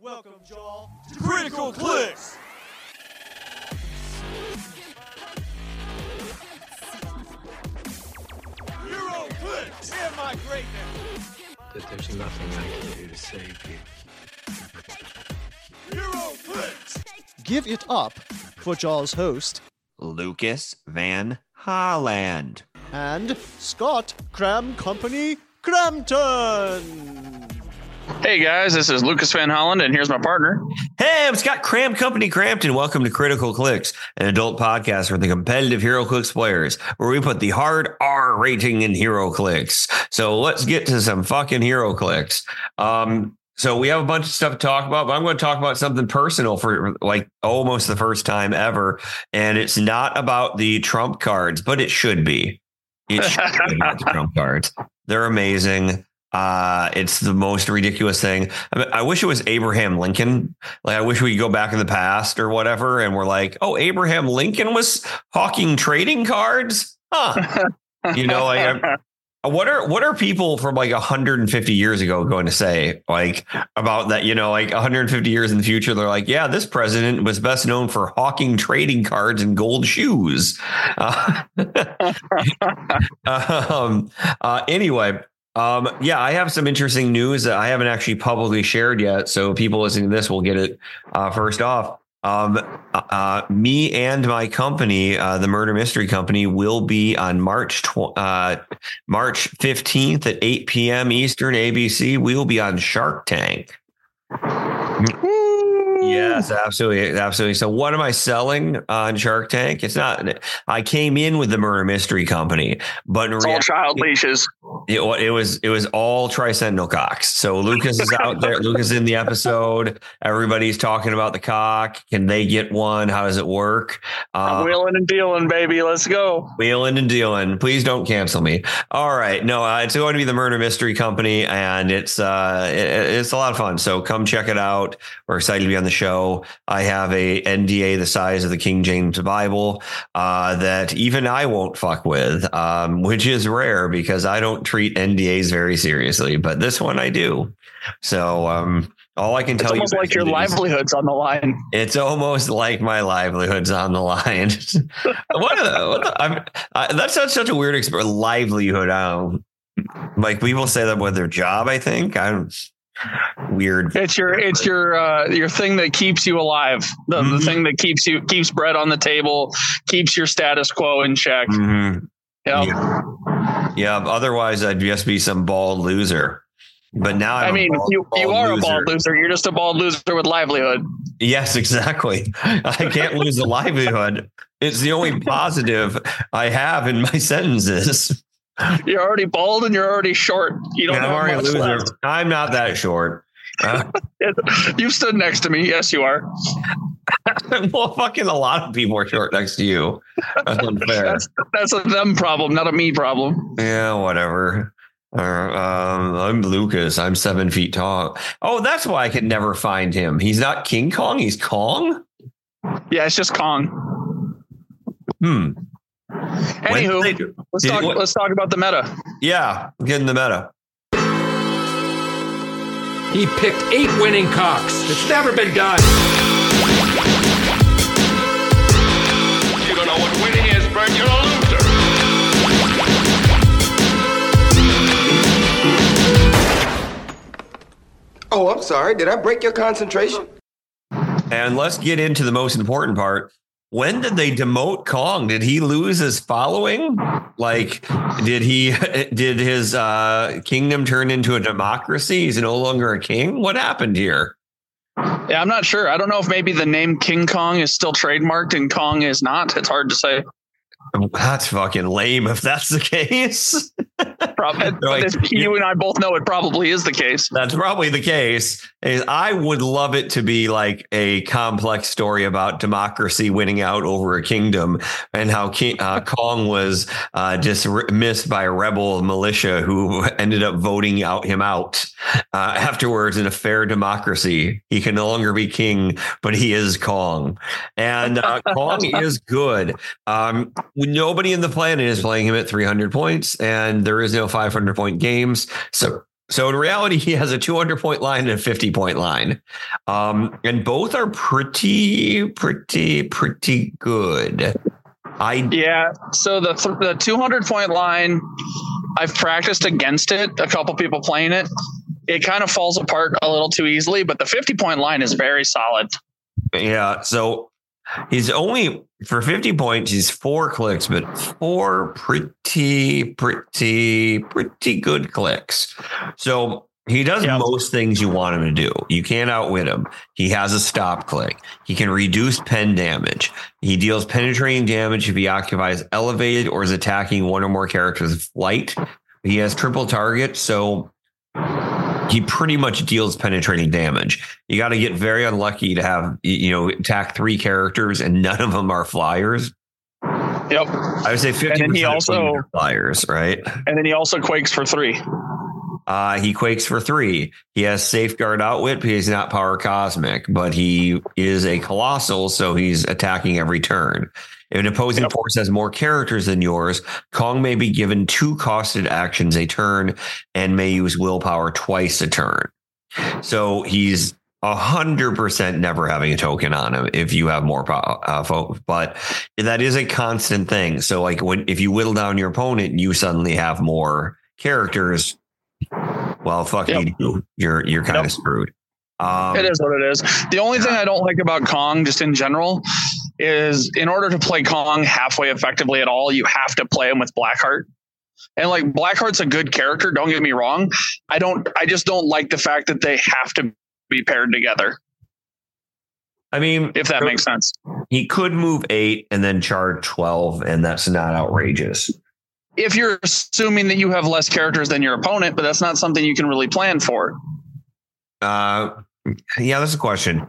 Welcome, y'all, to Critical Clix. Hero Clicks and my greatness. that there's nothing I can do to save you. Hero Clicks. Give it up for Jaws host Lucas Van Holland. and Scott Cram Company Crampton. Hey guys, this is Lucas Van Holland, and here's my partner. Hey, I'm Scott Cram Company Crampton. Welcome to Critical Clix, an adult podcast for the competitive HeroClix players, where we put the hard R rating in HeroClix. So let's get to some fucking HeroClix. Um, so we have a bunch of stuff to talk about, but I'm going to talk about something personal for like almost the first time ever, and it's not about the Trump cards, but it should be. It should be about the Trump cards. They're amazing. Uh, it's the most ridiculous thing. I, mean, I wish it was Abraham Lincoln. Like, I wish we could go back in the past or whatever, and we're like, oh, Abraham Lincoln was hawking trading cards, huh? you know, like, what are what are people from like 150 years ago going to say like about that? You know, like 150 years in the future, they're like, yeah, this president was best known for hawking trading cards and gold shoes. Uh, um, uh, anyway, um, yeah, I have some interesting news that I haven't actually publicly shared yet. So people listening to this will get it uh, first off. Um, uh, me and my company, uh, the Murder Mystery Company, will be on March tw- uh, March fifteenth at eight p.m. Eastern ABC. We will be on Shark Tank. Yes, absolutely, absolutely. So, what am I selling on Shark Tank? It's not. I came in with the Murder Mystery Company, but It's all child leashes. it, it was it was all tricentennial cocks. So Lucas is out there. Lucas is in the episode. Everybody's talking about the cock. Can they get one? How does it work? I'm Uh, wheeling and dealing, baby. Let's go. wheeling and dealing. Please don't cancel me. All right, no, uh, it's going to be the Murder Mystery Company, and it's uh, it, it's a lot of fun. So come check it out. We're excited to be on the show. I have a NDA the size of the King James Bible uh, that even I won't fuck with, um, which is rare because I don't treat NDAs very seriously, but this one I do. So um, all I can It's tell almost you like your livelihood's on the line. it's almost like my livelihood's on the line. what, a, what the, I'm, I, that's such, such a weird experience. Livelihood. I don't, like people say that with their job. I think I'm weird. It's your it's your uh, your thing that keeps you alive. The, Mhm. the thing that keeps you keeps bread on the table, keeps your status quo in check. Mhm. Yeah. Yeah. Yeah. Otherwise, I'd just be some bald loser. But now I'm I a mean, bald- you, you are loser. a bald loser. You're just a bald loser with livelihood. Yes, exactly. I can't lose the livelihood. It's the only positive I have in my sentences. You're already bald and you're already short. You don't And I'm have already much loser. left. I'm not that short. Uh, You stood next to me. Yes, you are. well, fucking a lot of people are short next to you. That's unfair. That's that's a them problem, not a me problem. yeah, whatever. Uh, um, I'm Lucas. I'm seven feet tall. Oh, that's why I could never find him. He's not King Kong. He's Kong. Yeah, it's just Kong. Hmm. When did Anywho, let's talk. what- Let's talk about the meta. Yeah, get in the meta. He picked eight winning cocks. It's never been done. You don't know what winning is, Bert. You're a loser. Oh, I'm sorry. Did I break your concentration? And let's get into the most important part. When did they demote Kong? Did he lose his following? Like, did he did his uh, kingdom turn into a democracy? He's no longer a king. What happened here? Yeah, I'm not sure. I don't know if maybe the name King Kong is still trademarked and Kong is not. It's hard to say. That's fucking lame. If that's the case, Probably, like, you and I both know it probably is the case. that's probably the case. Is I would love it to be like a complex story about democracy winning out over a kingdom and how King, uh, Kong was uh, dismissed by a rebel militia who ended up voting out him out. Uh, afterwards, in a fair democracy, he can no longer be king, but he is Kong, and uh, Kong is good. Um, nobody in the planet is playing him at 300 points, and there is no 500 point games. So So in reality, he has a 200 point line and a 50 point line. Um, and both are pretty, pretty, pretty good. I Yeah. So the th- the 200 point line, I've practiced against it. A couple people playing it. It kind of falls apart a little too easily, but the 50 point line is very solid. yeah. So he's only for 50 points, he's four clicks, but four pretty, pretty, pretty good clicks. So he does Yeah. most things you want him to do. You can't outwit him. He has a stop click. He can reduce pen damage. He deals penetrating damage if he occupies elevated or is attacking one or more characters flight. He has triple target, so he pretty much deals penetrating damage. You got to get very unlucky to have you know attack three characters and none of them are flyers. Yep. I would say fifty. also- flyers, right? And then he also quakes for three. Uh, he quakes for three. He has safeguard outwit because he's not power cosmic, but he is a colossal, so he's attacking every turn. If an opposing Yep. force has more characters than yours, Kong may be given two costed actions a turn and may use willpower twice a turn. So he's a hundred percent never having a token on him if you have more power, uh, but that is a constant thing. So like when if you whittle down your opponent, you suddenly have more characters. Well, fuck Yep. you. You're you're kind of Yep. screwed. Um, It is what it is. The only thing I don't like about Kong, just in general, is in order to play Kong halfway effectively at all, you have to play him with Blackheart. And like Blackheart's a good character, don't get me wrong. I don't I just don't like the fact that they have to be paired together, I mean, if that makes sense. he could move eight and then charge twelve, and that's not outrageous. If you're assuming that you have less characters than your opponent, but that's not something you can really plan for. Uh, yeah, that's a question.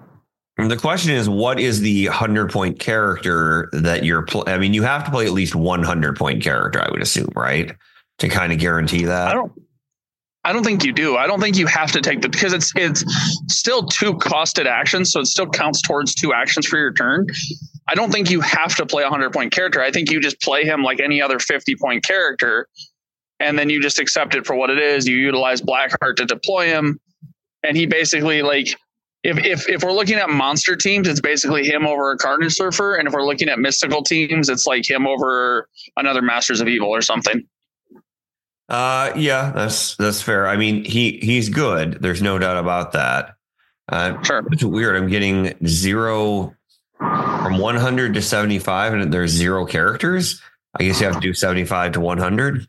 The question is, what is the hundred point character that you're? Pl- I mean, you have to play at least one hundred point character, I would assume, right, to kind of guarantee that. I don't I don't think you do. I don't think you have to take the because it's it's still two costed actions, so it still counts towards two actions for your turn. I don't think you have to play a hundred point character. I think you just play him like any other fifty point character, and then you just accept it for what it is. You utilize Blackheart to deploy him, and he basically like if if if we're looking at monster teams, it's basically him over a Carnage Surfer, and if we're looking at mystical teams, it's like him over another Masters of Evil or something. Uh, yeah, that's that's fair. I mean, he he's good. There's no doubt about that. Uh, Sure. it's weird. I'm getting zero from 100 to 75, and there's zero characters. I guess you have to do 75 to 100.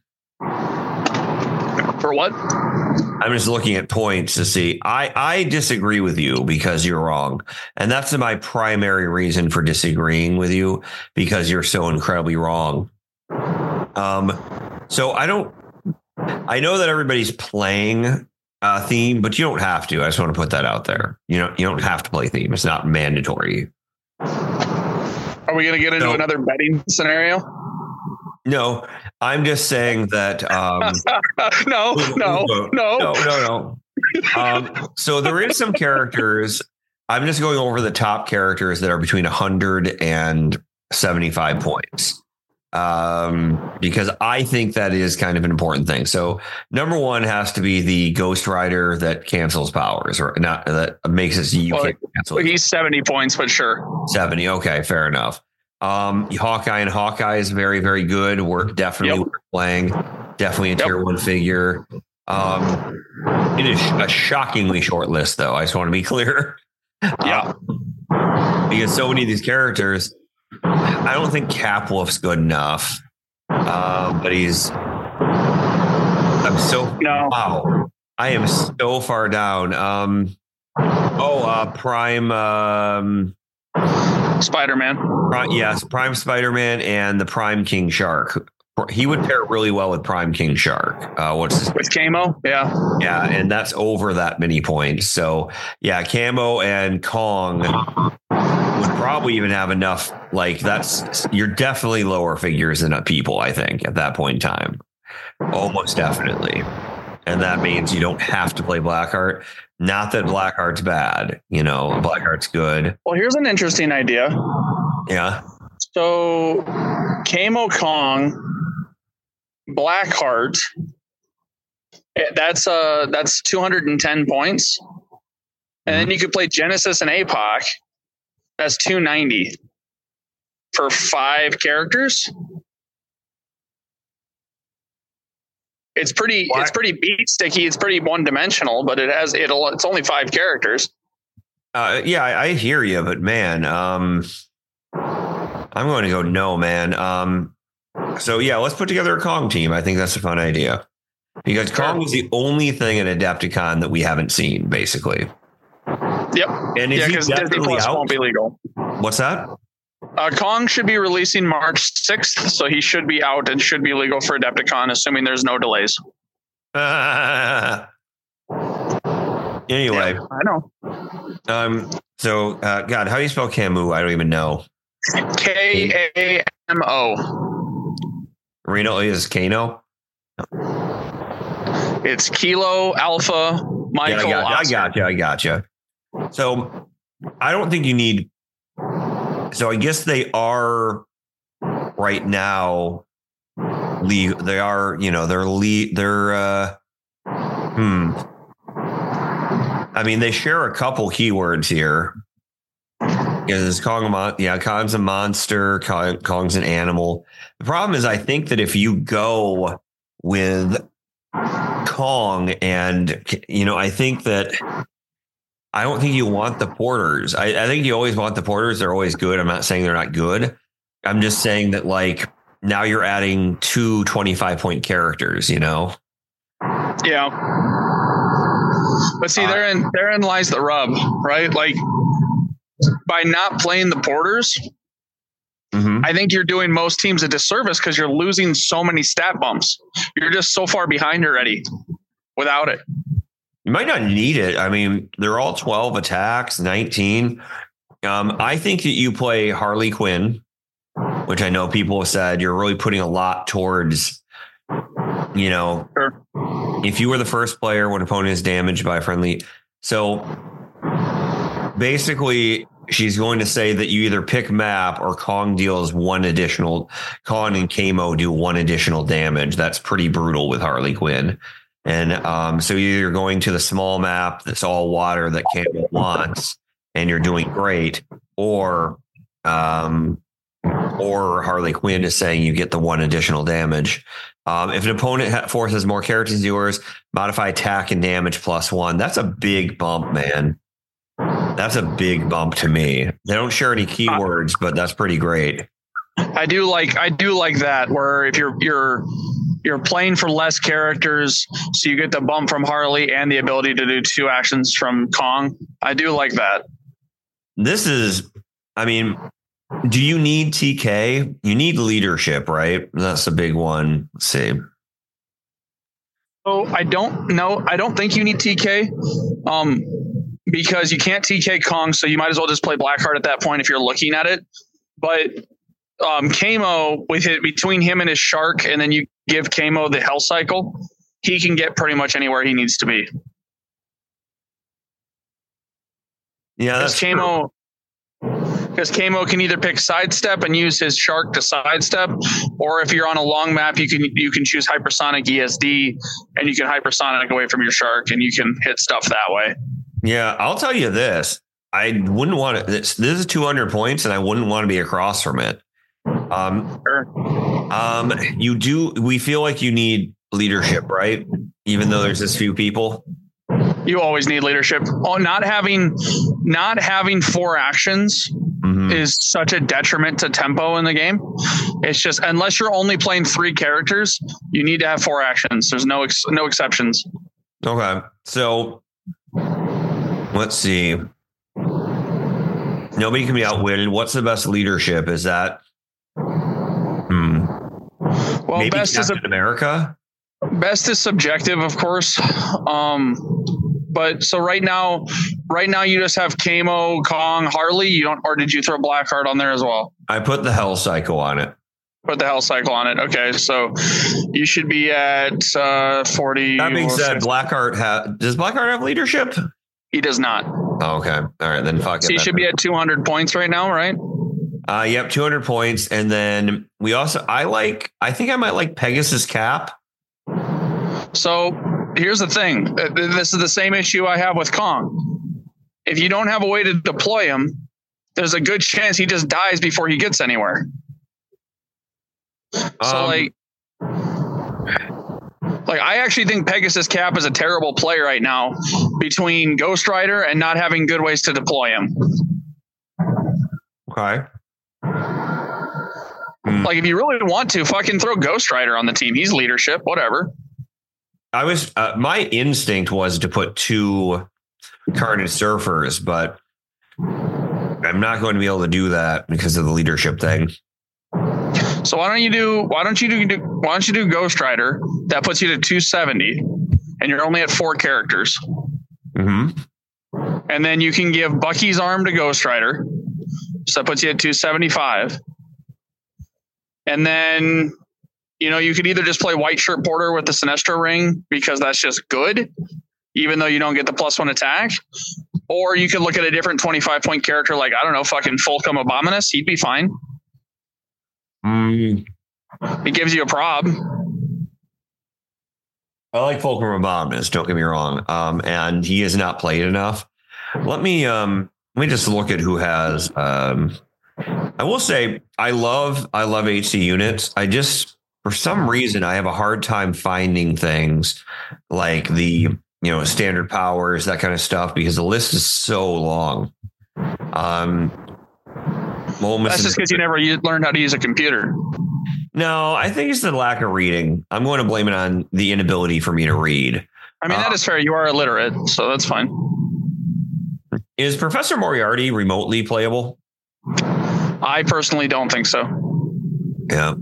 For what? I'm just looking at points to see. I I disagree with you because you're wrong, and that's my primary reason for disagreeing with you because you're so incredibly wrong. Um, so I don't. I know that everybody's playing uh, theme, but you don't have to. I just want to put that out there. You know, you don't have to play theme. It's not mandatory. Are we going to get into No. another betting scenario? No, I'm just saying that. Um, no, no, no, no, no, no. Um, so there is some characters. I'm just going over the top characters that are between 100 and 75 points. Um, because I think that is kind of an important thing. So number one has to be the Ghost Rider that cancels powers, or not that makes it so you Well, can't cancel. He's 70 points, but sure. 70. Okay, fair enough. Um, Hawkeye and Hawkeye is very, very good. We're definitely Yep. playing. Definitely a Yep. tier one figure. Um, it is a shockingly short list, though. I just want to be clear. Yeah. Uh, because so many of these characters, I don't think Cap Wolf's good enough. Um, but he's. I'm so No. Wow. I am so far down. Um oh uh Prime um Spider Man. Yes, Prime Spider-Man and the Prime King Shark. He would pair really well with Prime King Shark. Uh what's his With Kamo. Yeah. yeah, and that's over that many points. So yeah, Kamo and Kong would probably even have enough. Like that's you're definitely lower figures than people. I think at that point in time, almost definitely, and that means you don't have to play Blackheart. Not that Blackheart's bad, you know, Blackheart's good. Well, here's an interesting idea. Yeah, So, Kamo Kong, Blackheart, Yeah, that's uh that's 210 points. And then you could play Genesis and APOC. That's 290 for five characters. It's pretty Why- it's pretty beat sticky. It's pretty one dimensional, but it has it'll it's only five characters. Uh, yeah, I, I hear you, but man, um, I'm going to go no, man. Um, so yeah, let's put together a Kong team. I think that's a fun idea because Kong is the only thing in Adepticon that we haven't seen, basically. Yep. And is yeah, he because Disney definitely Plus out? won't be legal. What's that? Uh, Kong should be releasing March 6th, so he should be out and should be legal for Adepticon, assuming there's no delays. anyway, Yeah, I know. um, so uh, God, how do you spell Kamo? I don't even know. K A M O. Reno is Kano. It's Kilo Alpha Michael. yeah, I got, Oscar. I got you. I got you. So I don't think you need. So I guess they are right now. They are, you know, they're le- they're. uh Hmm. I mean, they share a couple keywords here. Is Kong a mon- yeah, Kong's a monster. Kong, Kong's an animal. The problem is, I think that if you go with Kong, and you know, I think that I don't think you want the porters. I, I think you always want the porters. They're always good. I'm not saying they're not good. I'm just saying that like now you're adding two 25 point characters, you know? Yeah. But see, Uh, therein therein lies the rub, right? Like by not playing the porters, Mhm. I think you're doing most teams a disservice because you're losing so many stat bumps. You're just so far behind already without it. You might not need it. I mean, they're all 12 attacks, 19. Um, I think that you play Harley Quinn, which I know people have said you're really putting a lot towards, you know, Sure. if you were the first player when opponent is damaged by friendly. So basically, she's going to say that you either pick map or Kong deals one additional, Kong and Kamo do one additional damage. That's pretty brutal with Harley Quinn. And um, so you're going to the small map that's all water that Kamo wants, and you're doing great, or um, or Harley Quinn is saying you get the one additional damage. Um, if an opponent forces more characters than yours, modify attack and damage plus one. That's a big bump, man. That's a big bump to me. They don't share any keywords, but that's pretty great. I do like I do like that where if you're you're you're playing for less characters, so you get the bump from Harley and the ability to do two actions from Kong. I do like that. This is, I mean, do you need TK? You need leadership, right? That's a big one. Let's see. Oh, I don't know. I don't think you need TK, um, because you can't TK Kong. So you might as well just play Blackheart at that point if you're looking at it. But um, Kamo with it between him and his shark, and then you give Kamo the Hell Cycle, he can get pretty much anywhere he needs to be. Yeah, Because that's true. Kamo, because Kamo can either pick sidestep and use his shark to sidestep, or if you're on a long map, you can you can choose hypersonic ESD and you can hypersonic away from your shark and you can hit stuff that way. Yeah, I'll tell you this. I wouldn't want to. This, this is 200 points, and I wouldn't want to be across from it. Um, Sure. Um, you do. We feel like you need leadership, right? Even though there's this few people. You always need leadership. Oh, not having not having four actions Mhm. is such a detriment to tempo in the game. It's just unless you're only playing three characters, you need to have four actions. There's no ex, no exceptions. Okay, so let's see. Nobody can be outwitted. What's the best leadership? Is that Well, maybe best is a America? best is subjective of course um but so right now right now you just have Kamo, Kong, Harley. You don't, or did you throw Blackheart on there as well? I put the Hell Cycle on it. Put the Hell Cycle on it. Okay, so you should be at uh, forty. That being said, 50. Blackheart ha- does Blackheart have leadership? he does not. Oh, okay, all right, then fuck So it. you should be at two hundred points right now, right? Uh, yep, 200 points. And then we also, I like, I think I might like Pegasus Cap. So here's the thing. Uh, This is the same issue I have with Kong. If you don't have a way to deploy him, there's a good chance he just dies before he gets anywhere. So Um, like like I actually think Pegasus Cap is a terrible play right now between Ghost Rider and not having good ways to deploy him. okay. Like if you really want to, fucking throw Ghost Rider on the team. He's leadership, whatever. I was uh, my instinct was to put two Carnage Surfers, but I'm not going to be able to do that because of the leadership thing. So why don't you do why don't you do, why don't you do Ghost Rider? That puts you to 270 and you're only at four characters. hmm And then you can give Bucky's arm to Ghost Rider. So that puts you at 275. And then, you know, you could either just play White Shirt Porter with the Sinestro ring because that's just good, even though you don't get the plus one attack. Or you could look at a different 25 point character like, I don't know, fucking Fulcrum Abominus. He'd be fine. Mm, He gives you a prob. I like Fulcrum Abominus, don't get me wrong. Um, and he has not played enough. Let me um let me just look at who has um I will say I love I love HC units. I just for some reason I have a hard time finding things like the you know standard powers, that kind of stuff, because the list is so long. Um That's just because you never u- learned how to use a computer. no, I think it's the lack of reading. I'm going to blame it on the inability for me to read. I mean, that Uh, is fair. You are illiterate, so that's fine. Is Professor Moriarty remotely playable? I personally don't think so. Yeah.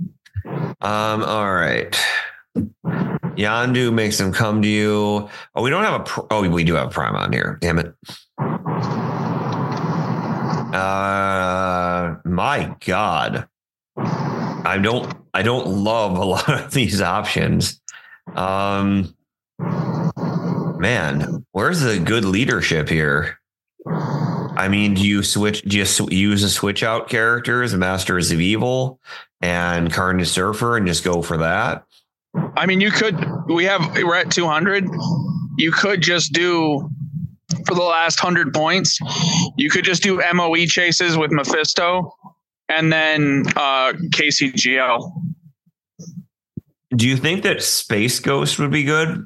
Um. All right. Yondu makes them come to you. Oh, we don't have a. Oh, we do have a prime on here. Damn it. Uh, my God. I don't. I don't love a lot of these options. Um. Man, where's the good leadership here? I mean, do you switch? Do you use a switch out character, characters, Masters of Evil and Carnage Surfer, and just go for that? I mean, you could. We have. We're at 200. You could just do for the last hundred points. You could just do MOE chases with Mephisto, and then uh, KCGL. Do you think that Space Ghost would be good?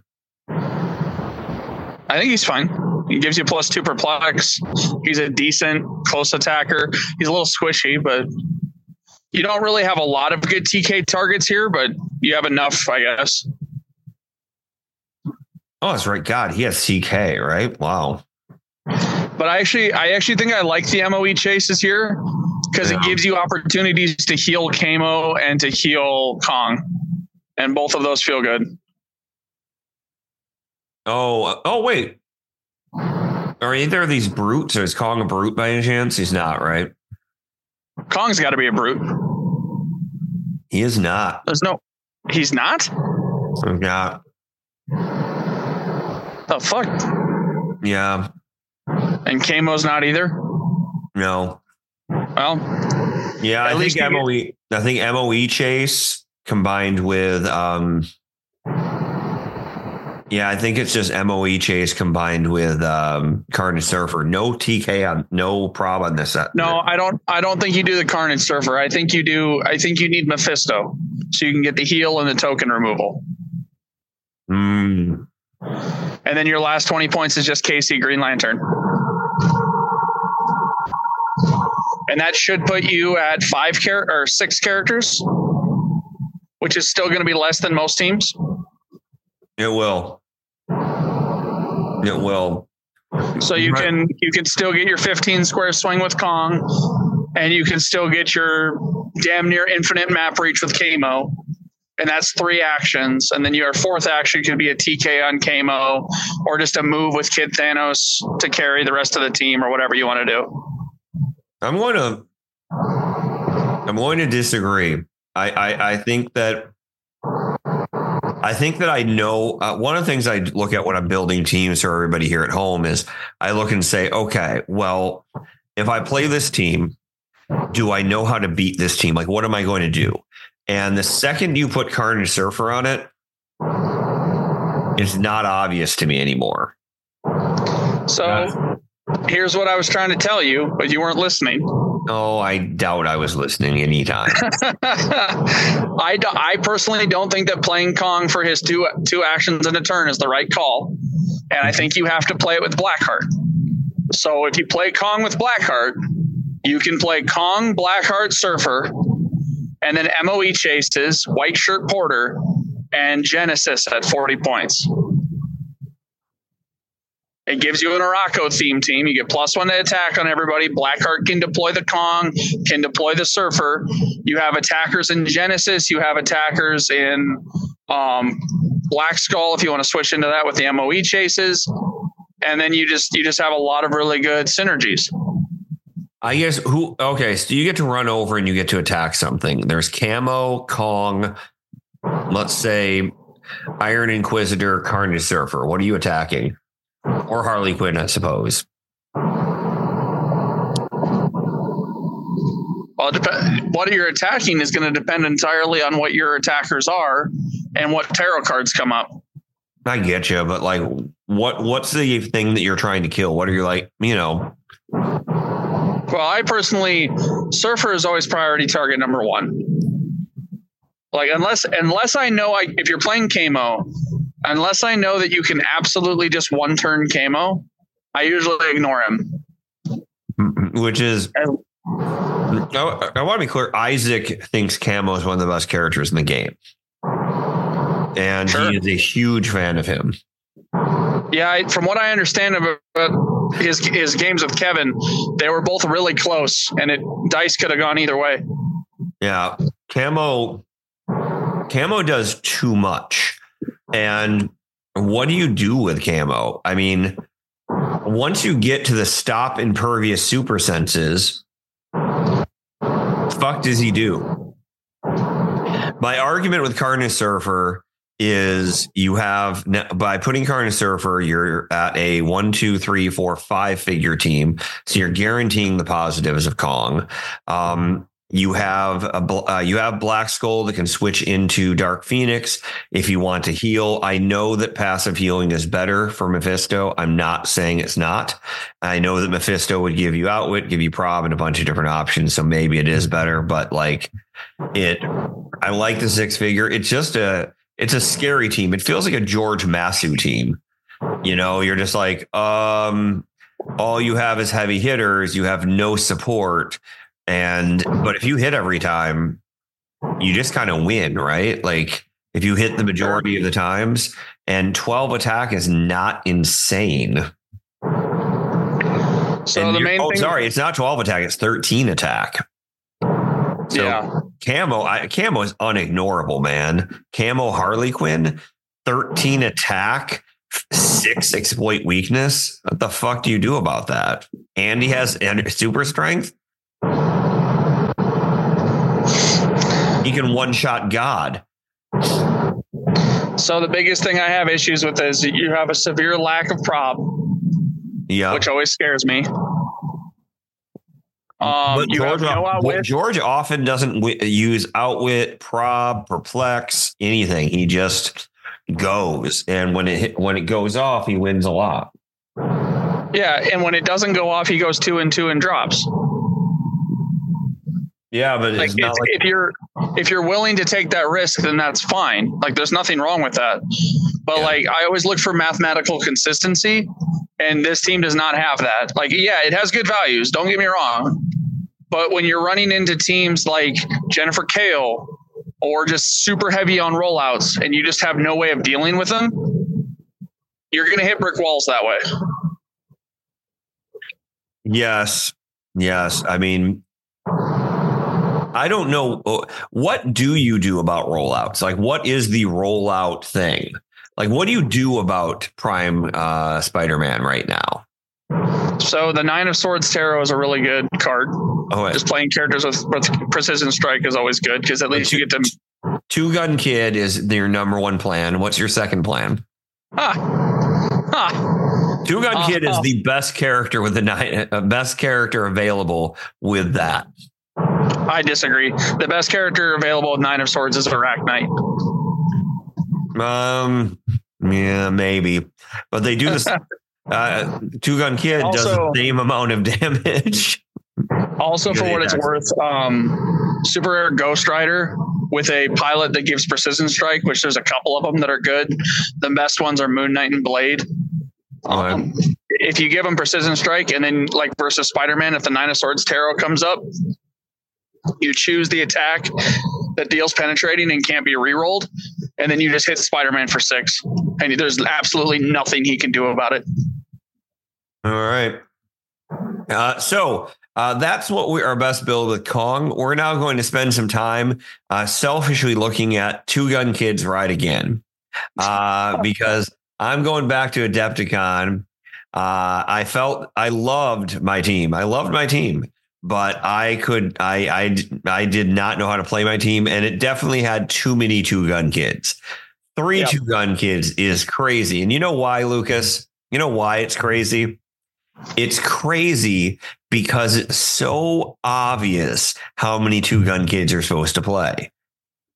I think he's fine. He gives you plus two perplex. He's a decent close attacker. He's a little squishy, but you don't really have a lot of good TK targets here, but you have enough, I guess. Oh, that's right. God, he has CK, right? Wow. But I actually, I actually think I like the MOE chases here because Yeah. it gives you opportunities to heal Kamo and to heal Kong, and both of those feel good. Oh, uh, oh, wait. Are either of these brutes? Or is Kong a brute by any chance? He's not, right? Kong's got to be a brute. He is not. There's no, he's not. Yeah. The fuck. Yeah. And Kamo's not either. No. Well, Yeah, I think MOE. I think MOE chase combined with um. Yeah, I think it's just MOE chase combined with um Carnage Surfer. No TK on, no prob on this. set. no, I don't. I don't think you do the Carnage Surfer. I think you do. I think you need Mephisto so you can get the heal and the token removal. Mm, And then your last 20 points is just Casey Green Lantern. And that should put you at five char- or six characters, which is still going to be less than most teams. It will. It will. So you Right. can you can still get your 15 square swing with Kong, and you can still get your damn near infinite map reach with Kamo. And that's three actions. And then your fourth action could be a TK on Kamo or just a move with Kid Thanos to carry the rest of the team or whatever you want to do. I'm going to. I'm going to disagree. I I, I think that. I think that I know uh, one of the things I look at when I'm building teams for everybody here at home is I look and say, okay, well, if I play this team, do I know how to beat this team? Like, what am I going to do? And the second you put Carnage Surfer on it, It's not obvious to me anymore. So here's what I was trying to tell you, but you weren't listening. Oh, I doubt I was listening anytime. I, do- I personally don't think that playing Kong for his two two actions in a turn is the right call, and I think you have to play it with Blackheart. So if you play Kong with Blackheart, you can play Kong, Blackheart, Surfer, and then MOE chases, White Shirt Porter, and Genesis at 40 points. It gives you an Araco theme team. You get plus one to attack on everybody. Blackheart can deploy the Kong, can deploy the Surfer. You have attackers in Genesis. You have attackers in um, Black Skull if you want to switch into that with the MOE chases. And then you just you just have a lot of really good synergies. I guess who okay, so you get to run over and you get to attack something. There's Kamo, Kong, let's say Iron Inquisitor, Carnage Surfer. What are you attacking? Or Harley Quinn, I suppose. Well, dep- what you're attacking is going to depend entirely on what your attackers are and what tarot cards come up. I get you, but like what what's the thing that you're trying to kill? What are you like, you know, Well, I personally, Surfer is always priority target number one. Like unless unless I know I if you're playing Kamo, unless I know that you can absolutely just one turn Kamo, I usually ignore him. Mm-hmm. which is I, I want to be clear. Isaac thinks Kamo is one of the best characters in the game. And Sure. he is a huge fan of him. Yeah, I, from what I understand about his his games with Kevin, they were both really close, and it dice could have gone either way. Yeah. Kamo Kamo does too much. And what do you do with Kamo? I mean, once you get to the stop impervious super senses, fuck does he do? My argument with Carnage Surfer is you have by putting Carnage Surfer, you're at a one, two, three, four, five figure team. So you're guaranteeing the positives of Kong. Um, you have a uh, you have Black Skull that can switch into Dark Phoenix if you want to heal. I know that passive healing is better for Mephisto. I'm not saying it's not. I know that Mephisto would give you outwit, give you prob, and a bunch of different options. So maybe it is better, but like it, I like the six figure. It's just a it's a scary team. It feels like a George Masu team. You know, you're just like, um, all you have is heavy hitters. You have no support. And but if you hit every time, you just kind of win, right? Like if you hit the majority of the times, and 12 attack is not insane. So And the main oh, thing, sorry, it's not 12 attack, it's 13 attack. So yeah, Kamo, I, Kamo is unignorable, man. Kamo Harley Quinn, 13 attack, six exploit weakness. What the fuck do you do about that? And he has super strength. He can one shot God. So the biggest thing I have issues with is you have a severe lack of prob, Yeah. which always scares me. Um, but you George, have no. George often doesn't w- use outwit, prob, perplex, anything. He just goes, and when it hit, when it goes off, he wins a lot. Yeah, and when it doesn't go off, he goes two and two and drops. Yeah, but Like, it's not if, like if you're if you're willing to take that risk, then that's fine. Like, there's nothing wrong with that. But Yeah. like, I always look for mathematical consistency, and this team does not have that. Like, yeah, it has good values. Don't get me wrong. But when you're running into teams like Jennifer Kale or just super heavy on rollouts, and you just have no way of dealing with them, you're going to hit brick walls that way. Yes. Yes. I mean, I don't know. uh, What do you do about rollouts? Like, what is the rollout thing? Like, what do you do about Prime uh, Spider Man right now? So the Nine of Swords Tarot is a really good card. Oh. Just playing characters with, with precision strike is always good because at least you get to Two Gun Kid is your number one plan. What's your second plan? ah ah. Two Gun Uh, Kid is uh. the best character with the nine, uh, best character available with that. I disagree. The best character available with Nine of Swords is Knight. Um, Yeah, maybe, but they do this. uh, Two Gun Kid does the same amount of damage. Also, for what it's worth, um, Super Air Ghost Rider with a pilot that gives precision strike, which there's a couple of them that are good. The best ones are Moon Knight and Blade. Um, if you give them precision strike and then like versus Spider-Man, if the Nine of Swords Tarot comes up, you choose the attack that deals penetrating and can't be re-rolled, and then you just hit Spider-Man for six, and there's absolutely nothing he can do about it. All right. Uh, so uh, that's what we our best build with Kong. We're now going to spend some time uh, selfishly looking at Two Gun Kids Ride Again uh, because I'm going back to Adepticon. Uh, I felt I loved my team. I loved my team, but I could I I I did not know how to play my team, and it definitely had too many two gun kids. Three Yep. two gun kids is crazy, and you know why, Lucas? You know why it's crazy? It's crazy because it's so obvious how many two gun kids are supposed to play.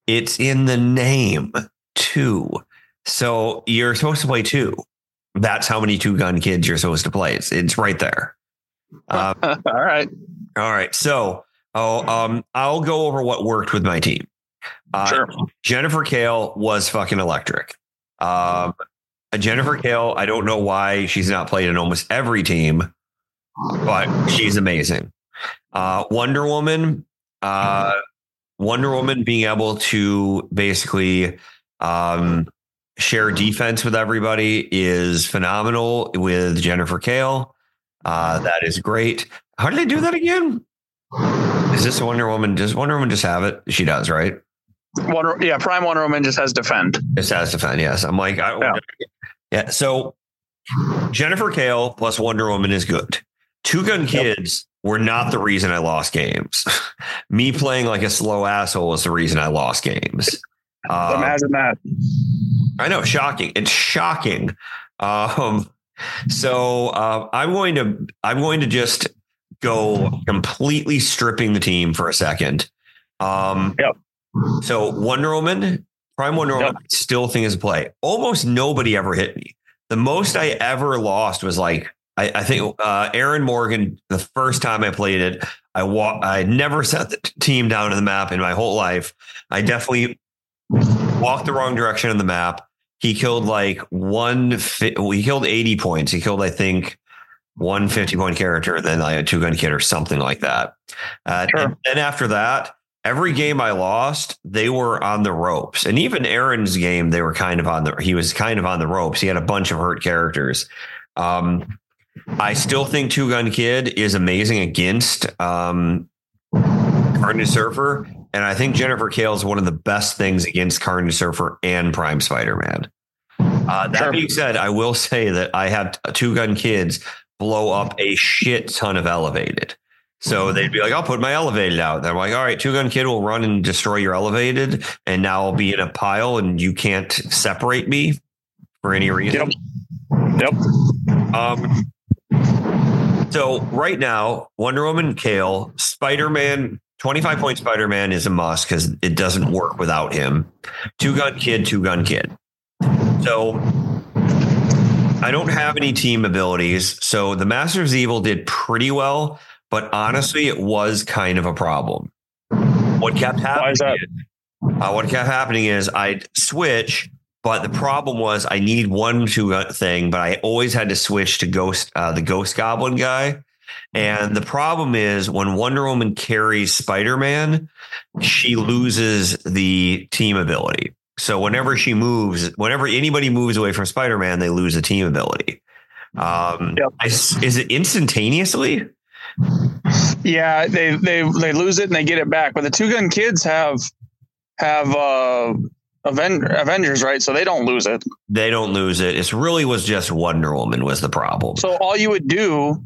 It's in the name, two. So you're supposed to play two. That's how many two gun kids you're supposed to play. It's, it's right there. Uh, All right, all right. So I'll, um, I'll go over what worked with my team. Uh, sure. Jennifer Kale was fucking electric. Um, Jennifer Kale, I don't know why she's not played in almost every team, but she's amazing. Uh, Wonder Woman, uh, Wonder Woman being able to basically um, share defense with everybody is phenomenal with Jennifer Kale. Uh, that is great. How did they do that again? Is this Wonder Woman? Does Wonder Woman just have it? She does, right? Wonder, yeah, Prime Wonder Woman just has defend. It's as defend, yes. I'm like, I, yeah. Yeah. So Jennifer Kale plus Wonder Woman is good. Two Gun Kids were not the reason I lost games. Me playing like a slow asshole was the reason I lost games. Um, Imagine that. I know, shocking. It's shocking. Um, so uh, I'm going to I'm going to just go completely stripping the team for a second. Um, Yep. So Wonder Woman, Prime Wonder Woman, Yep. Still think is a play. Almost nobody ever hit me. The most I ever lost was like I, I think uh, Aaron Morgan. The first time I played it, I wa- I never set the team down to the map in my whole life. I definitely walked the wrong direction on the map. He killed like one. Well, he killed eighty points. He killed, I think, one 50 point character, then like a two gun kid or something like that. Uh, Sure. And then after that, every game I lost, they were on the ropes. And even Aaron's game, they were kind of on the. He was kind of on the ropes. He had a bunch of hurt characters. Um, I still think Two Gun Kid is amazing against um, Carnage Surfer. And I think Jennifer Kale is one of the best things against Carnage Surfer and Prime Spider Man. Uh, that Sure. being said, I will say that I had Two Gun Kids blow up a shit ton of elevated. So they'd be like, I'll put my elevated out. They're like, all right, Two Gun Kid will run and destroy your elevated. And now I'll be in a pile and you can't separate me for any reason. Yep. Yep. Um, so right now, Wonder Woman, Kale, Spider Man, 25 point Spider Man is a must because it doesn't work without him. Two Gun Kid, Two Gun Kid. So I don't have any team abilities. So the Masters of Evil did pretty well, but honestly, it was kind of a problem. What kept happening? Is? Uh, what kept happening is I'd switch, but the problem was I need one two gun thing, but I always had to switch to Ghost, uh, the Ghost Goblin guy. And the problem is when Wonder Woman carries Spider Man, she loses the team ability. So whenever she moves, whenever anybody moves away from Spider Man, they lose the team ability. Um, Yep. I s- is it instantaneously? Yeah, they they they lose it and they get it back. But the two gun kids have have uh Aven- Avengers, right? So they don't lose it. They don't lose it. It really was just Wonder Woman was the problem. So all you would do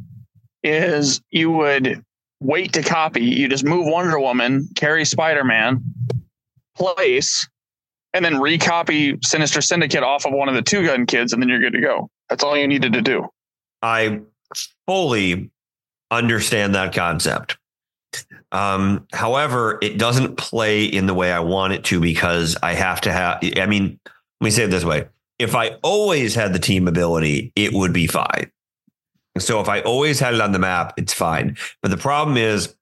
is you would wait to copy. You just move Wonder Woman, carry Spider Man, place, and then recopy Sinister Syndicate off of one of the two gun kids, and then you're good to go. That's all you needed to do. I fully understand that concept. Um, however, it doesn't play in the way I want it to because I have to have. I mean, let me say it this way: if I always had the team ability, it would be fine. So if I always had it on the map, it's fine. But the problem is,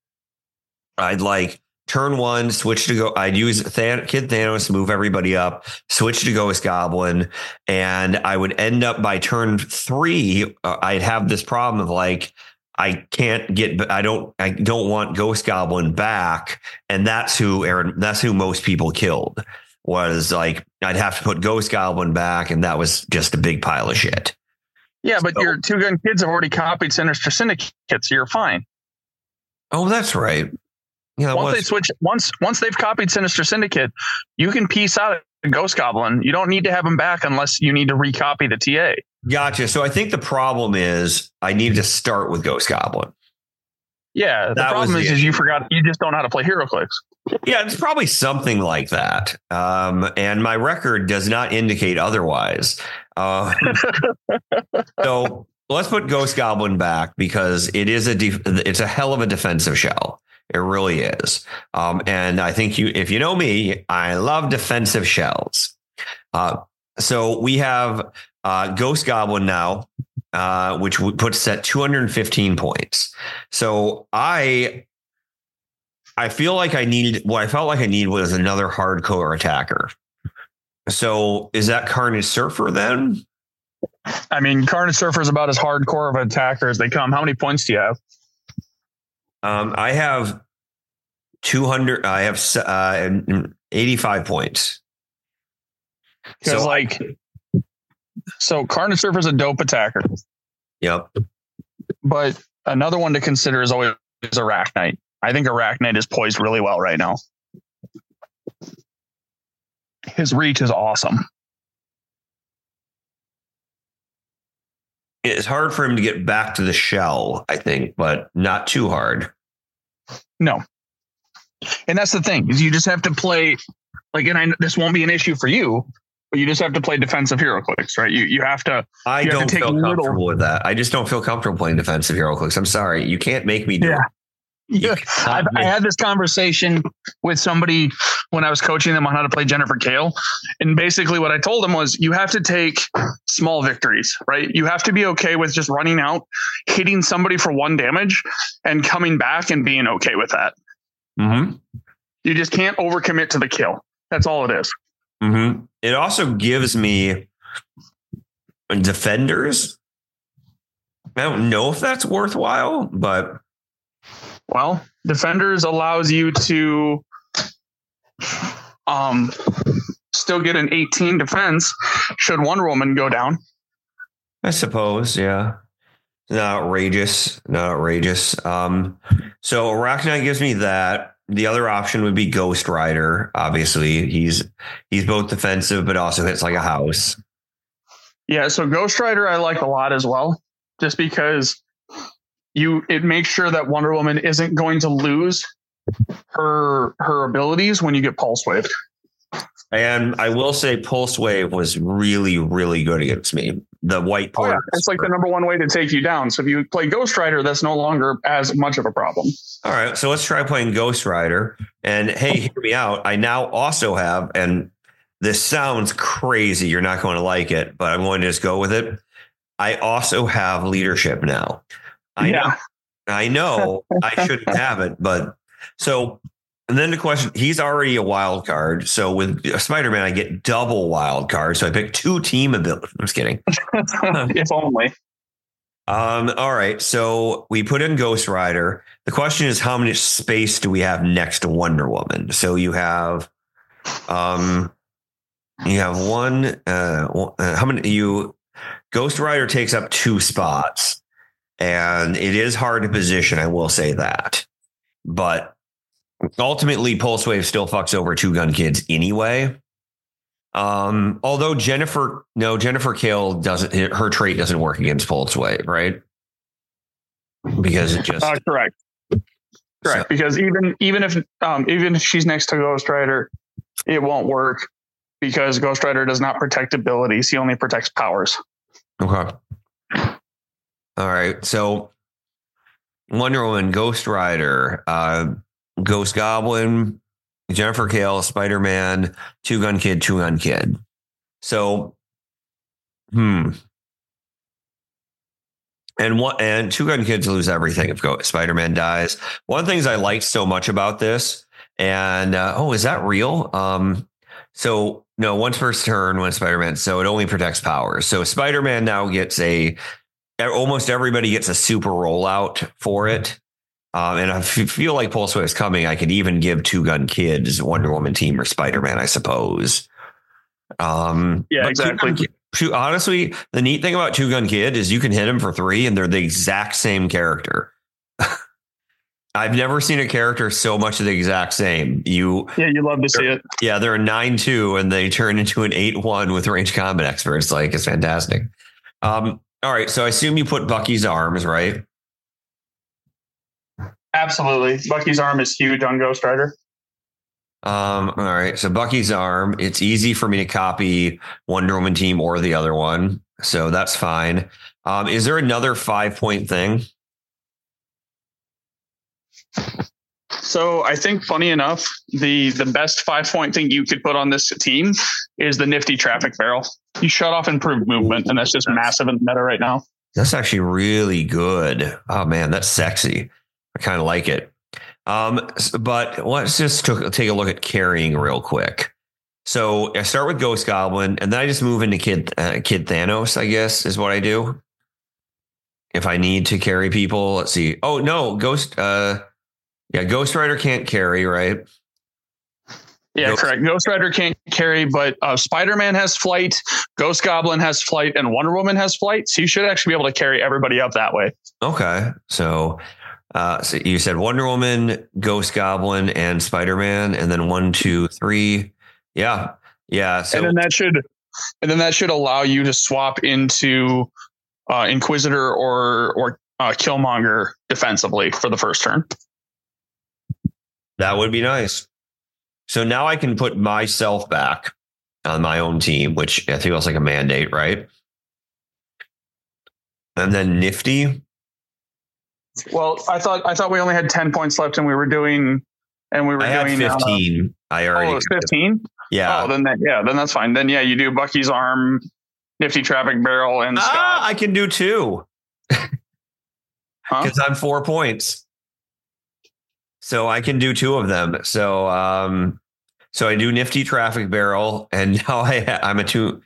I'd like turn one, switch to go. I'd use Than- Kid Thanos move everybody up, switch to Ghost Goblin, and I would end up by turn three. Uh, I'd have this problem of like I can't get. I don't. I don't want Ghost Goblin back, and that's who Aaron. That's who most people killed. Was like I'd have to put Ghost Goblin back, and that was just a big pile of shit. Yeah, but So- your two gun kids have already copied Sinister Syndicate, so you're fine. Oh, that's right. Yeah, once they switch, once once they've copied Sinister Syndicate, you can piece out a Ghost Goblin. You don't need to have him back unless you need to recopy the TA. Gotcha. So I think the problem is I need to start with Ghost Goblin. Yeah, the That was problem the is, is you forgot you just don't know how to play HeroClix. Yeah, it's probably something like that. Um, and my record does not indicate otherwise. Uh, so let's put Ghost Goblin back because it is a def- it's a hell of a defensive shell. It really is. Um, and I think you, if you know me, I love defensive shells. Uh, so we have uh, Ghost Goblin now, uh, which puts at 215 points. So I I feel like I needed what I felt like I needed was another hardcore attacker. So is that Carnage Surfer then? I mean, Carnage Surfer is about as hardcore of an attacker as they come. How many points do you have? Um, I have 200. I have uh, 85 points. Because So- like, so Carnage Surfer is a dope attacker, Yep. but another one to consider is always Arach-Knight. I think Arach-Knight is poised really well right now. His reach is awesome. It's hard for him to get back to the shell, I think, but not too hard. No. And that's the thing is you just have to play like, and I this won't be an issue for you, but you just have to play defensive HeroClix, right? You you have to. I You have to don't take feel little- comfortable with that. I just don't feel comfortable playing defensive HeroClix. I'm sorry. You can't make me do Yeah. it. Yeah, I've, I had this conversation with somebody when I was coaching them on how to play Jennifer Kale, and basically what I told them was you have to take small victories, right? You have to be okay with just running out, hitting somebody for one damage, and coming back and being okay with that. Mhm. You just can't overcommit to the kill. That's all it is. hmm It also gives me defenders. I don't know if that's worthwhile, but Well, defenders allows you to um still get an 18 defense should one Woman go down. I suppose, yeah. Not outrageous. Not outrageous. Um, so Arach-Knight gives me that. The other option would be Ghost Rider. Obviously, he's he's both defensive but also hits like a house. Yeah, so Ghost Rider I like a lot as well, just because you it makes sure that Wonder Woman isn't going to lose her her abilities when you get pulse waved. And I will say Pulse Wave was really, really good against me. The white Oh, yeah. It's like the number one way to take you down. So if you play Ghost Rider, that's no longer as much of a problem. All right, so let's try playing Ghost Rider. And hey, hear me out. I now also have, and this sounds crazy. You're not going to like it, but I'm going to just go with it. I also have leadership now. I know. I know I shouldn't have it, but so and then the question, he's already a wild card. So with Spider-Man, I get double wild card. So I pick two team abilities. I'm just kidding. if only. Um, all right. So we put in Ghost Rider. The question is how much space do we have next to Wonder Woman? So you have um you have one uh, uh how many you Ghost Rider takes up two spots. And it is hard to position, I will say that. But ultimately Pulse Wave still fucks over two gun kids anyway. Um, although Jennifer, no, Jennifer Kale doesn't, her trait doesn't work against Pulse Wave, right? Because it just, Uh, correct. Correct. So- because even even if um, even if she's next to Ghost Rider, it won't work because Ghost Rider does not protect abilities. He only protects powers. okay. All right. So Wonder Woman, Ghost Rider, uh, Ghost Goblin, Jennifer Kale, Spider Man, Two Gun Kid, Two Gun Kid. So Hmm. And what? And two gun kids lose everything if Spider-Man dies. One of the things I liked so much about this, and uh, oh, is that real? Um, so no, once per turn when Spider-Man, so it only protects powers. So Spider-Man now gets a almost everybody gets a super rollout for it. Um, and I feel like Pulse Wave is coming. I could even give Two Gun Kids Wonder Woman team or Spider Man, I suppose. Um, Yeah, Two exactly. Gun Two- honestly, the neat thing about Two Gun Kid is you can hit him for three, and they're the exact same character. I've never seen a character so much of the exact same. You, Yeah, you love to see it. yeah, they're a nine two, and they turn into an eight one with range combat experts. Like it's fantastic. Um, all right, so I assume you put Bucky's arms right. Absolutely. Bucky's arm is huge on Ghost Rider. Um, all right. So Bucky's arm, it's easy for me to copy Wonder Woman team or the other one. So that's fine. Um, is there another five point thing? So I think funny enough, the the best five point thing you could put on this team is the nifty traffic barrel. You shut off improved movement, and that's just massive in the meta right now. That's actually really good. Oh man, that's sexy. I kind of like it. Um, but let's just took, take a look at carrying real quick. So I start with Ghost Goblin, and then I just move into Kid uh, Kid Thanos. I guess is what I do. If I need to carry people, let's see. Oh no, Ghost. Uh, yeah, Ghost Rider can't carry, right? Yeah, Ghost- correct. Ghost Rider can't carry, but uh, Spider Man has flight, Ghost Goblin has flight, and Wonder Woman has flight. So you should actually be able to carry everybody up that way. Okay, so. Uh, so you said Wonder Woman, Ghost Goblin, and Spider Man, and then one, two, three. Yeah, yeah. So and then that should, and then that should allow you to swap into uh, Inquisitor or or uh, Killmonger defensively for the first turn. That would be nice. So now I can put myself back on my own team, which I feels like a mandate, right? And then Nifty. Well, I thought I thought we only had ten points left, and we were doing, and we were I had doing uh, 15. I oh, already. was fifteen. yeah. Oh, then that, yeah, then that's fine. Then yeah, you do Bucky's arm, nifty traffic barrel, and ah, I can do two Huh? because I'm four points. So I can do two of them. So, um, so I do Nifty Traffic Barrel, and now I I'm a two.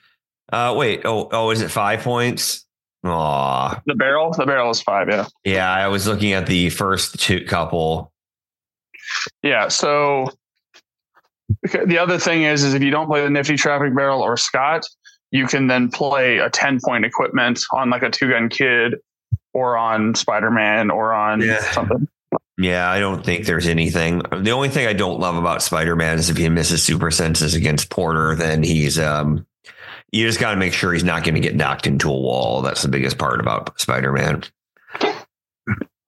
Uh, wait. Oh, oh, is it five points? Aw. The barrel, the barrel is five. Yeah, Yeah, I was looking at the first two couple. yeah. So the other thing is, is if you don't play the nifty traffic barrel or Scott, you can then play a ten point equipment on like a two gun kid, or on Spider Man, or on Yeah. something. Yeah, I don't think there's anything. The only thing I don't love about Spider Man is if he misses super senses against Porter, then he's um you just got to make sure he's not going to get knocked into a wall. That's the biggest part about Spider Man.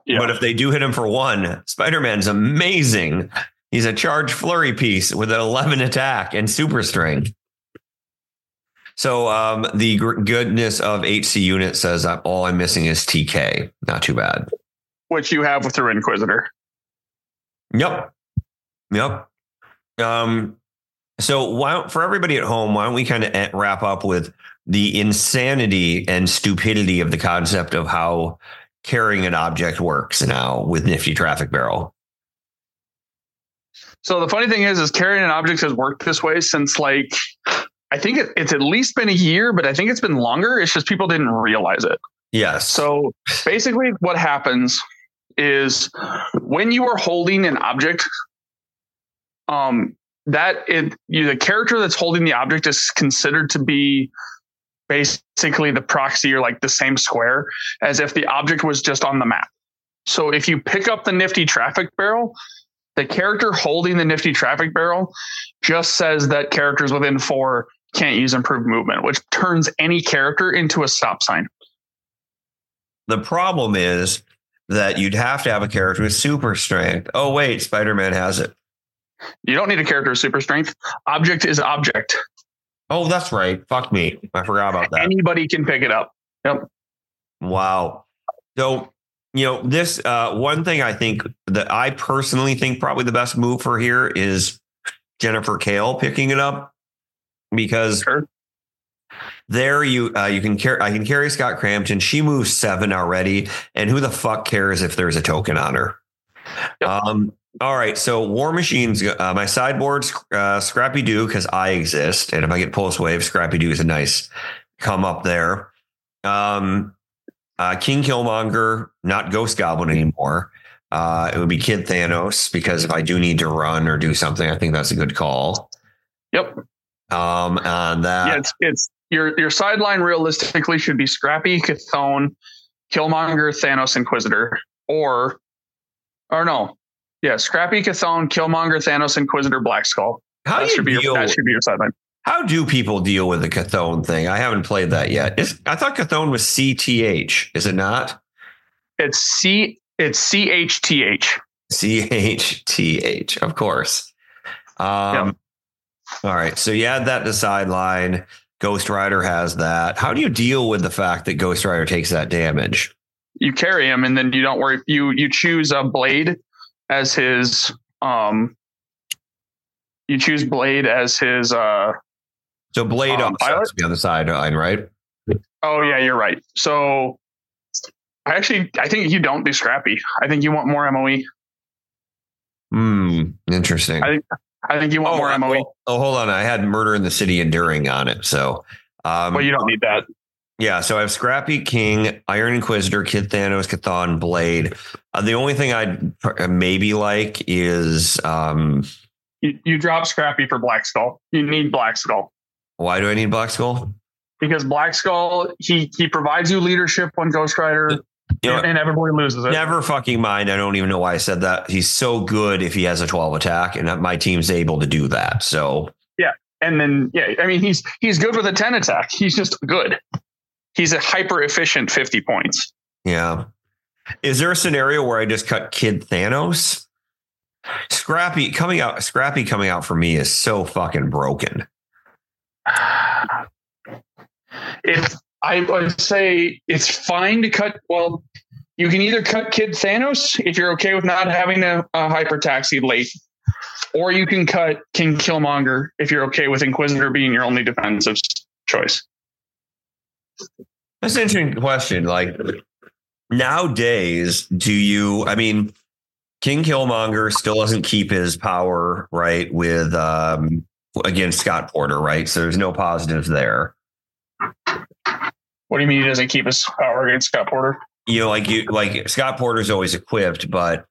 Yeah. But if they do hit him for one, Spider Man's amazing. He's a charge flurry piece with an 11 attack and super strength. So um, the goodness of HC unit says all I'm missing is TK. Not too bad. Which you have with through Inquisitor. Yep. Yep. Um, so why for everybody at home, why don't we kind of wrap up with the insanity and stupidity of the concept of how carrying an object works now with Nifty Traffic Barrel? So the funny thing is, is carrying an object has worked this way since like I think it, it's at least been a year, but I think it's been longer. It's just people didn't realize it. Yes. So basically, what happens is when you are holding an object, um, that it you the character that's holding the object is considered to be basically the proxy or like the same square as if the object was just on the map. So if you pick up the nifty traffic barrel, the character holding the nifty traffic barrel just says that characters within four can't use improved movement, which turns any character into a stop sign. the problem is that you'd have to have a character with super strength. Oh, wait, Spider Man has it. You don't need a character with super strength. Object is object. Oh, that's right. Fuck me. I forgot about that. Anybody can pick it up. Yep. Wow. So, you know, this uh, one thing I think that I personally think probably the best move for here is Jennifer Kale picking it up because Sure. There you uh, you can carry I can carry Scott Crampton. She moves seven already, and who the fuck cares if there's a token on her? Yep. Um. All right. So War Machines. Uh, my sideboard's uh, Scrappy Doo because I exist, and if I get Pulse Wave, Scrappy Doo is a nice come up there. Um. Uh, King Killmonger, not Ghost Goblin anymore. Uh, it would be Kid Thanos because if I do need to run or do something, I think that's a good call. Yep. Um, and that yeah, it's it's your your sideline realistically should be Scrappy, Chthon, Killmonger, Thanos, Inquisitor, or or no, yeah, Scrappy, Chthon, Killmonger, Thanos, Inquisitor, Black Skull. how That do you should be your, that should be your sideline. How do people deal with the Chthon thing? I haven't played that yet. I thought Chthon was CTH. Is it not? It's C it's C H T H. CHTH, of course. Um, All right. So you add that to sideline. Ghost Rider has that. How do you deal with the fact that Ghost Rider takes that damage? You carry him, and then you don't worry. You you choose a blade as his um. You choose blade as his uh So Blade Um, offsets the other sideline, right? Oh yeah, you're right. So I actually I think you don't do scrappy. I think you want more MOE. Hmm. Interesting. I I think you want more oh, MOE. oh, oh, hold on. I had Murder in the City Enduring on it. So, um, Well, you don't need that. Yeah, so I have Scrappy King, Iron Inquisitor, Kid Thanos, Chthon, Blade. Uh, the only thing I'd maybe like is um, You, you drop scrappy for Black Skull. You need Black Skull why do I need Black Skull? because Black Skull he he provides you leadership when Ghost Rider You know, and everybody loses it. never fucking mind. I don't even know why I said that. He's so good if he has a 12 attack, and my team's able to do that. So, yeah, And then yeah, I mean he's he's good with a ten attack. He's just good. He's a hyper efficient fifty points. yeah. Is there a scenario where I just cut Kid Thanos? Scrappy coming out, Scrappy coming out for me is so fucking broken. If I would say it's fine to cut. Well, you can either cut Kid Thanos if you're okay with not having a, a hyper taxi late, or you can cut King Killmonger if you're okay with Inquisitor being your only defensive choice. That's an interesting question. Like nowadays, do you? I mean, King Killmonger still doesn't keep his power right with um against Scott Porter, right? So there's no positives there. What do you mean he doesn't keep his power against Scott Porter? You know, like you like Scott Porter's always equipped, but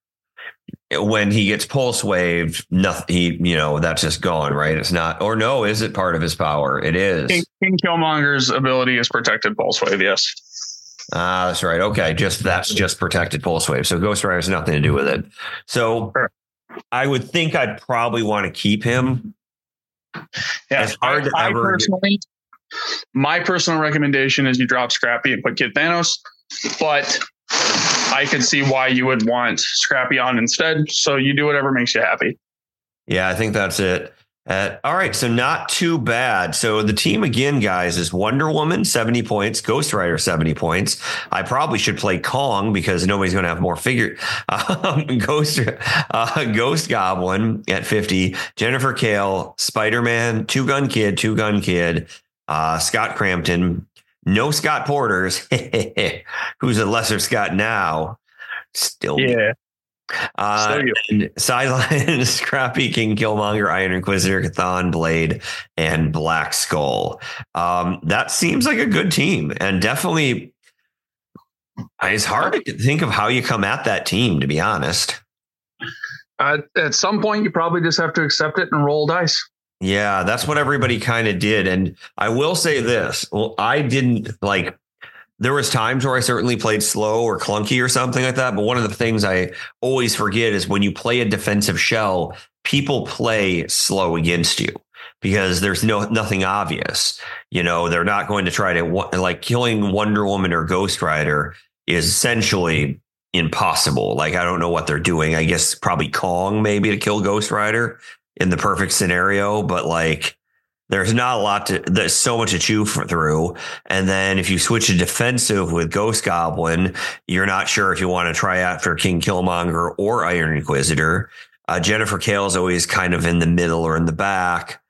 when he gets pulse waved, nothing. He, you know, that's just gone, right? It's not, or no, is it part of his power? It is. King, King Killmonger's ability is protected pulse wave. Yes. Ah, that's right. Okay, just that's just protected pulse wave. So Ghost Rider has nothing to do with it. So Sure. I would think I'd probably want to keep him. Yeah, It's hard to I, I ever- personally, my personal recommendation is you drop Scrappy and put Kid Thanos, but I could see why you would want Scrappy on instead. So you do whatever makes you happy. Yeah, I think that's it. Uh, all right, so not too bad. So the team again, guys, is Wonder Woman seventy points, Ghost Rider seventy points. I probably should play Kong because nobody's going to have more figure. Um, Ghost uh, Ghost Goblin at fifty, Jennifer Kale, Spider Man, Two Gun Kid, Two Gun Kid, uh, Scott Crampton, no Scott Porters, who's a lesser Scott now. Still, Yeah. uh, and sideline Scrappy King Killmonger, Iron Inquisitor, Chthon, Blade, and Black Skull. Um, that seems like a good team, and definitely it's hard to think of how you come at that team. To be honest, Uh, at some point, you probably just have to accept it and roll dice. Yeah, that's what everybody kind of did. And I will say this: well, I didn't like. There was times where I certainly played slow or clunky or something like that. But one of the things I always forget is when you play a defensive shell, people play slow against you because there's no nothing obvious. You know, they're not going to try to like killing Wonder Woman or Ghost Rider is essentially impossible. Like I don't know what they're doing. I guess probably Kong maybe to kill Ghost Rider in the perfect scenario, but like there's not a lot to there's so much to chew for, through. And then if you switch to defensive with Ghost Goblin, you're not sure if you want to try after King Killmonger or Iron Inquisitor. Uh, Jennifer Kale is always kind of in the middle or in the back.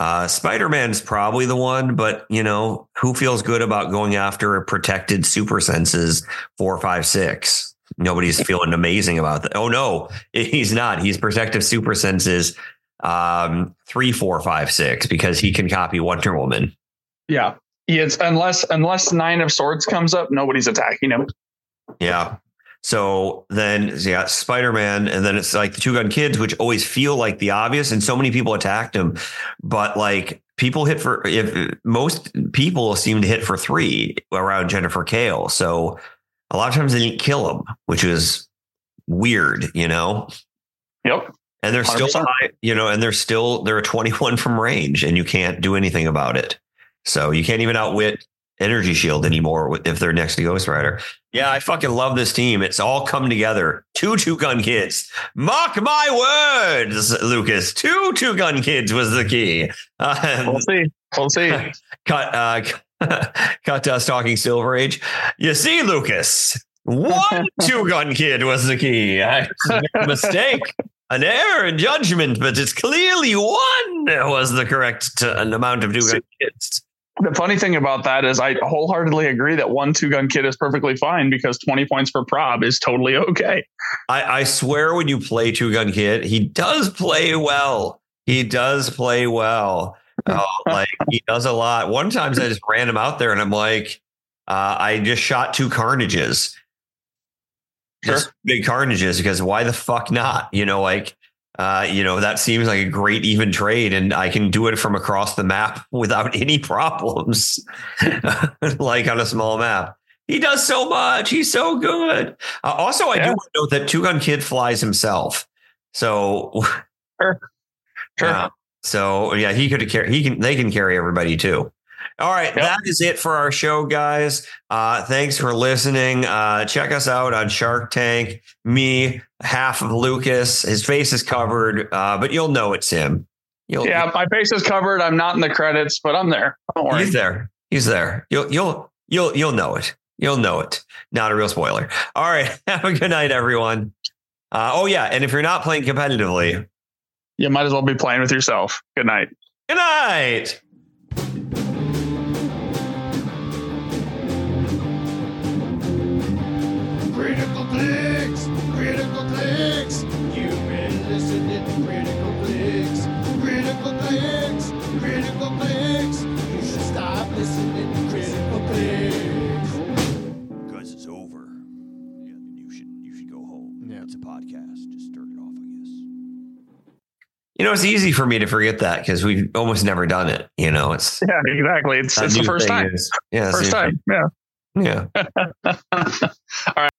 Uh, Spider Man's probably the one, but you know, who feels good about going after a protected super senses four, five, six? Nobody's feeling amazing about that. Oh no, he's not. He's protective super senses um, three, four, five, six because he can copy Wonder Woman. Yeah. It's unless unless nine of swords comes up, nobody's attacking him. Yeah. So then, yeah, Spider Man, and then it's like the two gun kids, which always feel like the obvious, and so many people attacked him, but like people hit for if most people seem to hit for three around Jennifer Kale, so a lot of times they didn't kill him, which is weird, you know. Yep. And they're still, 100%. high, you know, and they're still they're a twenty one from range, and you can't do anything about it. So you can't even outwit Energy Shield anymore if they're next to Ghost Rider. Yeah, I fucking love this team. It's all come together. Two two gun kids. Mark my words, Lucas. Two two gun kids was the key. Um, We'll see. We'll see. cut uh cut us talking Silver Age. You see, Lucas, one two gun kid was the key. I mistake. An error in judgment, but it's clearly one was the correct t- amount of two gun kids. The funny thing about that is I wholeheartedly agree that one two gun kid is perfectly fine because 20 points per prob is totally okay. I, I swear when you play Two Gun Kid, he does play well. He does play well. Oh, like he does a lot. One time I just ran him out there and I'm like, uh, I just shot two carnages. Just big carnages because why the fuck not? You know, like uh, you know, that seems like a great even trade, and I can do it from across the map without any problems, like on a small map. He does so much. He's so good. Uh, also, I Yeah. do want to note that Two Gun Kid flies himself. So, Sure. Sure. yeah. So yeah, he could carry. He can. They can carry everybody too. All right, Yep. that is it for our show, guys. Uh, thanks for listening. Uh, check us out on Shark Tank. Me, half of Lucas. His face is covered, uh, but you'll know it's him. You'll, Yeah, my face is covered. I'm not in the credits, but I'm there. Don't worry. he's there. He's there. You'll you'll you'll you'll know it. You'll know it. Not a real spoiler. All right. Have a good night, everyone. Uh, oh yeah, and if you're not playing competitively, You might as well be playing with yourself. Good night. good night. You know, it's easy for me to forget that because we've almost never done it. You know, it's Yeah, exactly. It's, it's the first time. is- yeah, First new- time. Yeah. Yeah.